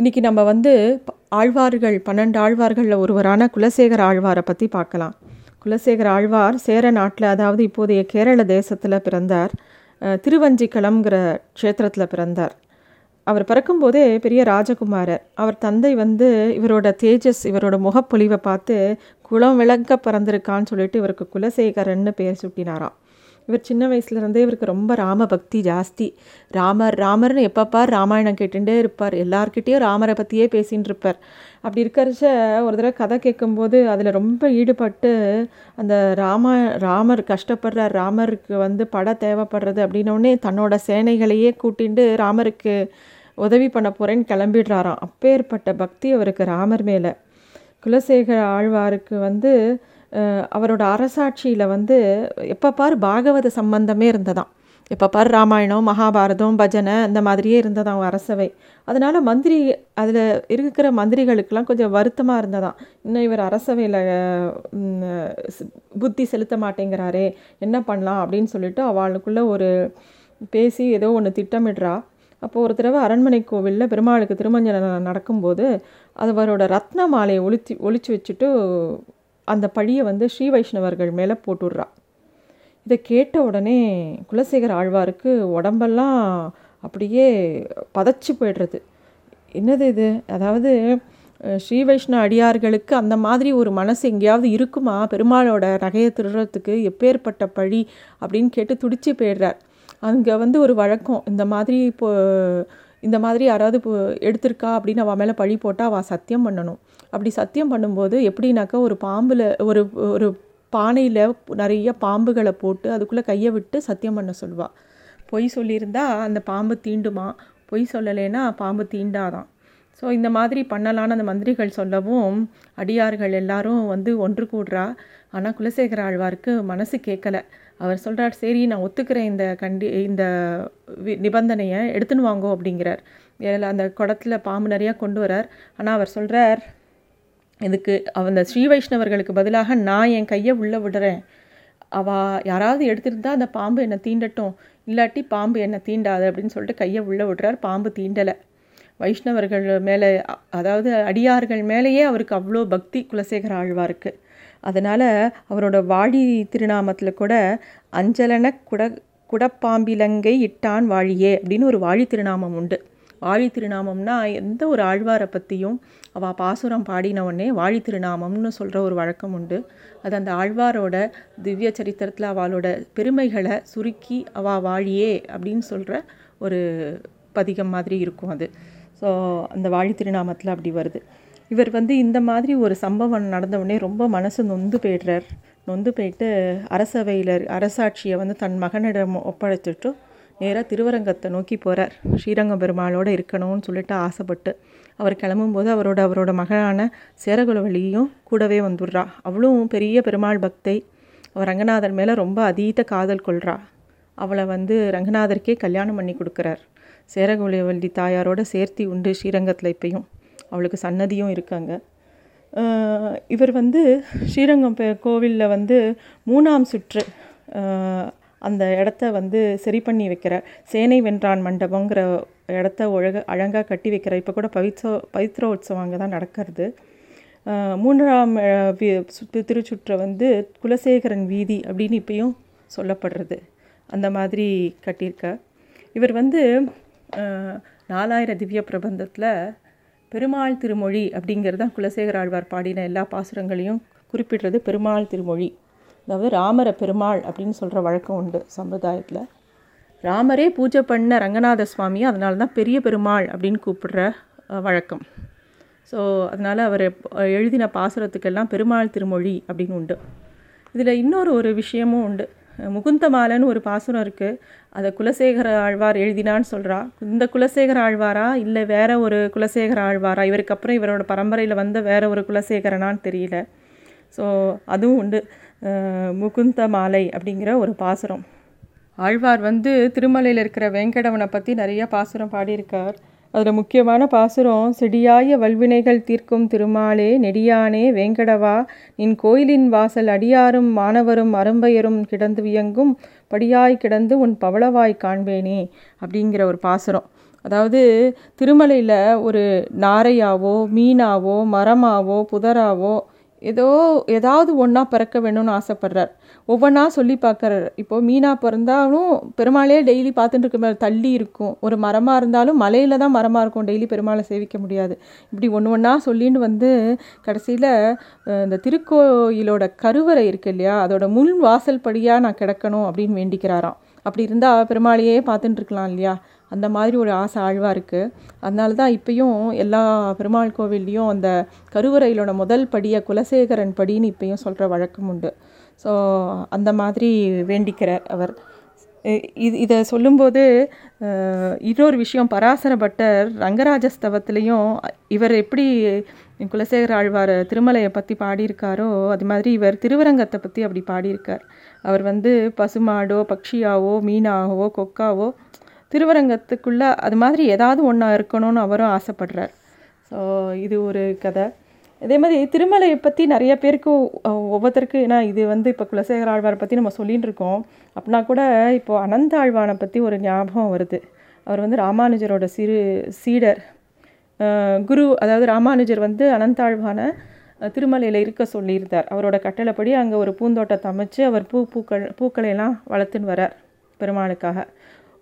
இன்றைக்கி நம்ம வந்து ஆழ்வார்கள் பன்னெண்டு ஆழ்வார்களில் ஒருவரான குலசேகர ஆழ்வாரை பற்றி பார்க்கலாம். குலசேகர ஆழ்வார் சேர நாட்டில் அதாவது இப்போதைய கேரள தேசத்தில் பிறந்தார். திருவஞ்சிக்கலம்ங்கிற திருவஞ்சிக்களம்ங்கிற க்ஷேத்திரத்தில் பிறந்தார். அவர் பிறக்கும்போதே பெரிய ராஜகுமாரர். அவர் தந்தை வந்து இவரோட தேஜஸ் இவரோட முகப்பொலிவை பார்த்து குலம் விளக்க பிறந்திருக்கான்னு சொல்லிட்டு இவருக்கு குலசேகரன்னு பேர் சூட்டினாராம். இவர் சின்ன வயசுலேருந்தே இவருக்கு ரொம்ப ராம பக்தி ஜாஸ்தி. ராமர் ராமர்னு எப்பப்பார் ராமாயணம் கேட்டுட்டே இருப்பார். எல்லார்கிட்டேயும் ராமரை பற்றியே பேசின்னு இருப்பார். அப்படி இருக்கிறச்ச ஒரு தடவை கதை கேட்கும்போது அதில் ரொம்ப ஈடுபட்டு அந்த ராம ராமர் கஷ்டப்படுற ராமருக்கு வந்து பட தேவைப்படுறது அப்படின்னோடனே தன்னோட சேனைகளையே கூட்டிண்டு ராமருக்கு உதவி பண்ண போகிறேன்னு கிளம்பிடுறாராம். அப்பேற்பட்ட பக்தி அவருக்கு ராமர் மேலே. குலசேகர ஆழ்வாருக்கு வந்து அவரோட அரசாட்சியில் வந்து எப்போ பார் பாகவத சம்பந்தமே இருந்ததாம். எப்போ பார் ராமாயணம் மகாபாரதம் பஜனை இந்த மாதிரியே இருந்ததாம் அரசவை. அதனால் மந்திரி அதில் இருக்கிற மந்திரிகளுக்கெல்லாம் கொஞ்சம் வருத்தமாக இருந்ததாம். இன்னும் இவர் அரசவையில் புத்தி செலுத்த மாட்டேங்கிறாரே என்ன பண்ணலாம் அப்படின்னு சொல்லிட்டு அவளுக்குள்ளே ஒரு பேசி ஏதோ ஒன்று திட்டமிடுறா. அப்போ ஒரு தடவை அரண்மனை கோவிலில் பெருமாளுக்கு திருமஞ்சனம் நடக்கும்போது அவரோட ரத்ன மாலையை ஒழித்து ஒழிச்சு வச்சுட்டு அந்த பழியை வந்து ஸ்ரீ வைஷ்ணவர்கள் மேலே போட்டுடுறா. இதை கேட்ட உடனே குலசேகர் ஆழ்வாருக்கு உடம்பெல்லாம் அப்படியே பதச்சி போயிடுறது. என்னது இது? அதாவது ஸ்ரீ வைஷ்ணவ அடியார்களுக்கு அந்த மாதிரி ஒரு மனசு எங்கேயாவது இருக்குமா? பெருமாளோட நகையை திருடுறதுக்கு எப்பேற்பட்ட பழி அப்படின்னு கேட்டு துடிச்சு போயிடுறார். அங்கே வந்து ஒரு வழக்கம் இந்த மாதிரி இப்போ இந்த மாதிரி யாராவது இப்போ எடுத்திருக்கா அப்படின்னு அவள் மேலே பழி போட்டால் அவள் சத்தியம் பண்ணணும். அப்படி சத்தியம் பண்ணும்போது எப்படின்னாக்கா ஒரு பாம்பில் ஒரு ஒரு பானையில் நிறைய பாம்புகளை போட்டு அதுக்குள்ளே கையை விட்டு சத்தியம் பண்ண சொல்லுவாள் பொய் சொல்லியிருந்தா அந்த பாம்பு தீண்டுமா? பொய் சொல்லலைன்னா பாம்பு தீண்டாதான். ஸோ இந்த மாதிரி பண்ணலான்னு அந்த மந்திரிகள் சொல்லவும் அடியார்கள் எல்லாரும் வந்து ஒன்று கூடுறா. ஆனால் குலசேகர ஆழ்வாருக்கு மனசு கேட்கல. அவர் சொல்கிறார் சரி நான் ஒத்துக்கிறேன் இந்த கண்டி இந்த வி- நிபந்தனையை எடுத்துன்னு வாங்கோ அப்படிங்கிறார். அந்த குடத்தில் பாம்பு நிறையா கொண்டு வரார். ஆனால் அவர் சொல்கிறார் இதுக்கு அந்த ஸ்ரீ வைஷ்ணவர்களுக்கு பதிலாக நான் என் கையை உள்ளே விடுறேன். அவள் யாராவது எடுத்திருந்தா அந்த பாம்பு என்னை தீண்டட்டும். இல்லாட்டி பாம்பு என்னை தீண்டாது அப்படின்னு சொல்லிட்டு கையை உள்ளே விடுறார். பாம்பு தீண்டலை. வைஷ்ணவர்கள் மேலே அதாவது அடியார்கள் மேலேயே அவருக்கு அவ்வளோ பக்தி குலசேகர ஆழ்வாருக்கு. அதனால் அவரோட வாழி திருநாமத்தில் கூட அஞ்சலன குட குடப்பாம்பிலங்கை இட்டான் வாழியே அப்படின்னு ஒரு வாழி திருநாமம் உண்டு. வாழி திருநாமம்னா எந்த ஒரு ஆழ்வாரை பற்றியும் அவள் பாசுரம் பாடின உடனே வாழி திருநாமம்னு சொல்கிற ஒரு வழக்கம் உண்டு. அது அந்த ஆழ்வாரோட திவ்ய சரித்திரத்தில் அவளோட பெருமைகளை சுருக்கி அவள் வாழியே அப்படின்னு சொல்கிற ஒரு பதிகம் மாதிரி இருக்கும் அது. ஸோ அந்த வாழி திருநாமத்தில் அப்படி வருது. இவர் வந்து இந்த மாதிரி ஒரு சம்பவம் நடந்த உடனே ரொம்ப மனசு நொந்து போயிடுறார். நொந்து போயிட்டு அரசவையில் அரசாட்சியை வந்து தன் மகனிடம் ஒப்படைச்சிட்டு நேராக திருவரங்கத்தை நோக்கி போகிறார் ஸ்ரீரங்கம் பெருமாளோட இருக்கணும்னு சொல்லிட்டு ஆசைப்பட்டு அவர் கிளம்பும்போது அவரோட அவரோட மகளான சேரகுலவழியும் கூடவே வந்துடுறா. அவளும் பெரிய பெருமாள் பக்தை. அவர் ரங்கநாதர் மேலே ரொம்ப அதீத காதல் கொள்றா. அவளை வந்து ரங்கநாதருக்கே கல்யாணம் பண்ணி கொடுக்குறார். சேரகுலவள்ளி தாயாரோட சேர்த்தி உண்டு ஸ்ரீரங்கத்தில் இப்பையும். அவளுக்கு சன்னதியும் இருக்காங்க இவர் வந்து ஸ்ரீரங்கம் கோவிலில் வந்து மூணாம் சுற்று அந்த இடத்த வந்து சரி பண்ணி வைக்கிற சேனை வென்றான் மண்டபங்கிற இடத்த ஒழக அழகாக கட்டி வைக்கிற இப்போ கூட பவித்ரோ பவித்ர உற்சவம் அங்கே தான் நடக்கிறது மூன்றாம் திருச்சுற்றை வந்து குலசேகரன் வீதி அப்படின்னு இப்பயும் சொல்லப்படுறது. அந்த மாதிரி கட்டியிருக்க. இவர் வந்து நாலாயிர திவ்ய பிரபந்தத்தில் பெருமாள் திருமொழி அப்படிங்கிறது தான் குலசேகர ஆழ்வார் பாடின எல்லா பாசுரங்களையும் குறிப்பிடுறது பெருமாள் திருமொழி. அதாவது ராமர பெருமாள் அப்படின்னு சொல்கிற வழக்கம் உண்டு சம்பிரதாயத்தில். ராமரே பூஜை பண்ண ரங்கநாத சுவாமி அதனால தான் பெரிய பெருமாள் அப்படின்னு கூப்பிடுற வழக்கம். ஸோ அதனால் அவர் எழுதின பாசுரத்துக்கெல்லாம் பெருமாள் திருமொழி அப்படின்னு உண்டு. இதில் இன்னொரு ஒரு விஷயமும் உண்டு. முகுந்தமாலன்னு ஒரு பாசுரம் இருக்குது அதை குலசேகர ஆழ்வார் எழுதினான்னு சொல்கிறா இந்த குலசேகர ஆழ்வாரா இல்லை வேற ஒரு குலசேகர ஆழ்வாரா? இவருக்கு அப்புறம் இவரோட பரம்பரையில் வந்த வேற ஒரு குலசேகரனான்னு தெரியல. ஸோ அதுவும் உண்டு. முகுந்த மாலை அப்படிங்கிற ஒரு பாசுரம். ஆழ்வார் வந்து திருமலையில் இருக்கிற வெங்கடவனை பற்றி நிறைய பாசுரம் பாடியிருக்கார். அதில் முக்கியமான பாசுரம் செடியாய வல்வினைகள் தீர்க்கும் திருமாலே நெடியானே வேங்கடவா நின் கோயிலின் வாசல் அடியாரும் மாணவரும் அரும்பெயரும் கிடந்து வியங்கும் படியாய் கிடந்து உன் பவளவாய் காண்பேனே அப்படிங்கிற ஒரு பாசுரம். அதாவது திருமலையில் ஒரு நாரையாவோ மீனாவோ மரமாவோ புதராவோ ஏதோ ஏதாவது ஒன்றா பிறக்க வேணும்னு ஆசைப்பட்றார். ஒவ்வொன்றா சொல்லி பார்க்குறார். இப்போது மீனா பிறந்தாலும் பெருமாளே டெய்லி பார்த்துட்டு இருக்க மாதிரி தள்ளி இருக்கும். ஒரு மரமாக இருந்தாலும் மலையில் தான் மரமாக இருக்கும். டெய்லி பெருமாளை சேவிக்க முடியாது. இப்படி ஒன்று ஒன்றா சொல்லின்னு வந்து கடைசியில் இந்த திருக்கோயிலோட கருவறை இருக்கு இல்லையா? அதோட முன் வாசல் படியாக நான் கிடக்கணும் அப்படின்னு வேண்டிக்கிறாராம். அப்படி இருந்தால் பெருமாளையே பார்த்துட்டு இருக்கலாம் இல்லையா? அந்த மாதிரி ஒரு ஆசை ஆழ்வாக இருக்குது அதனால தான் இப்பயும் எல்லா பெருமாள் கோவில்லையும் அந்த கருவறையிலோட முதல் படியை குலசேகரன் படின்னு இப்பயும் சொல்கிற வழக்கம் உண்டு. ஸோ அந்த மாதிரி வேண்டிக்கிறார் அவர். இது இதை சொல்லும்போது இன்னொரு விஷயம் பராசர பட்டர் ரங்கராஜஸ்தவத்துலேயும் இவர் எப்படி குலசேகர ஆழ்வார் திருமலையை பற்றி பாடியிருக்காரோ அது மாதிரி இவர் திருவரங்கத்தை பற்றி அப்படி பாடியிருக்கார். அவர் வந்து பசுமாடோ பக்ஷியாவோ மீனாகவோ கொக்காவோ திருவரங்கத்துக்குள்ளே அது மாதிரி ஏதாவது ஒன்றா இருக்கணும்னு அவரும் ஆசைப்படுறார். ஸோ இது ஒரு கதை. இதே மாதிரி திருமலையை பற்றி நிறைய பேருக்கு ஒவ்வொருத்தருக்கு ஏன்னா இது வந்து இப்போ குலசேகர ஆழ்வாரை பற்றி நம்ம சொல்லிகிட்டு இருக்கோம். அப்படின்னா கூட இப்போது அனந்த ஆழ்வானை பற்றி ஒரு ஞாபகம் வருது. அவர் வந்து ராமானுஜரோட சிறு சீடர். குரு அதாவது ராமானுஜர் வந்து அனந்தாழ்வானை திருமலையில் இருக்க சொல்லியிருந்தார். அவரோட கட்டளைப்படி அங்கே ஒரு பூந்தோட்டத்தை அமைச்சு அவர் பூ பூக்கள் பூக்களையெல்லாம் வளர்த்துன்னு வரார் பெருமாளுக்காக.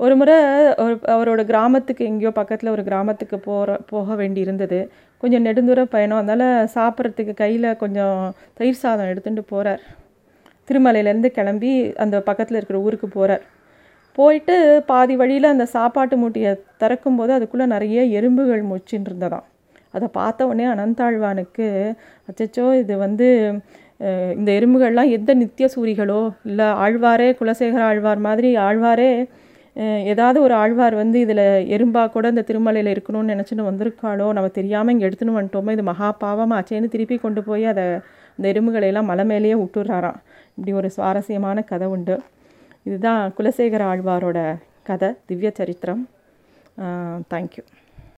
ஒரு முறை ஒரு அவரோட கிராமத்துக்கு எங்கேயோ பக்கத்தில் ஒரு கிராமத்துக்கு போகிற போக வேண்டி இருந்தது கொஞ்சம் நெடுந்தூர பயணம். அதனால் சாப்பிட்றதுக்கு கையில் கொஞ்சம் தயிர் சாதம் எடுத்துகிட்டு போகிறார் திருமலையிலேருந்து கிளம்பி அந்த பக்கத்தில் இருக்கிற ஊருக்கு போகிறார் போயிட்டு பாதி வழியில் அந்த சாப்பாட்டு மூட்டையை திறக்கும்போது அதுக்குள்ளே நிறைய எறும்புகள் முச்சின்னு இருந்ததாம் அதை பார்த்த உடனே அனந்தாழ்வானுக்கு அச்சச்சோ இது வந்து இந்த எறும்புகள்லாம் எந்த நித்திய சூரிகளோ? இல்லை ஆழ்வாரே குலசேகர ஆழ்வார் மாதிரி ஆழ்வாரே ஏதாவது ஒரு ஆழ்வார் வந்து இதில் எறும்பாக கூட இந்த திருமலையில் இருக்கணும்னு நினச்சின்னு வந்திருக்காளோ நம்ம தெரியாமல் இங்கே எடுத்துன்னு வந்துட்டோமோ இது மகா பாவமாச்சேன்னு திருப்பி கொண்டு போய் அதை அந்த எறும்புகளையெல்லாம் மலை மேலேயே விட்டுறாராம். இப்படி ஒரு சுவாரஸ்யமான கதை உண்டு. இதுதான் குலசேகர ஆழ்வாரோட கதை திவ்ய சரித்திரம். தேங்க்யூ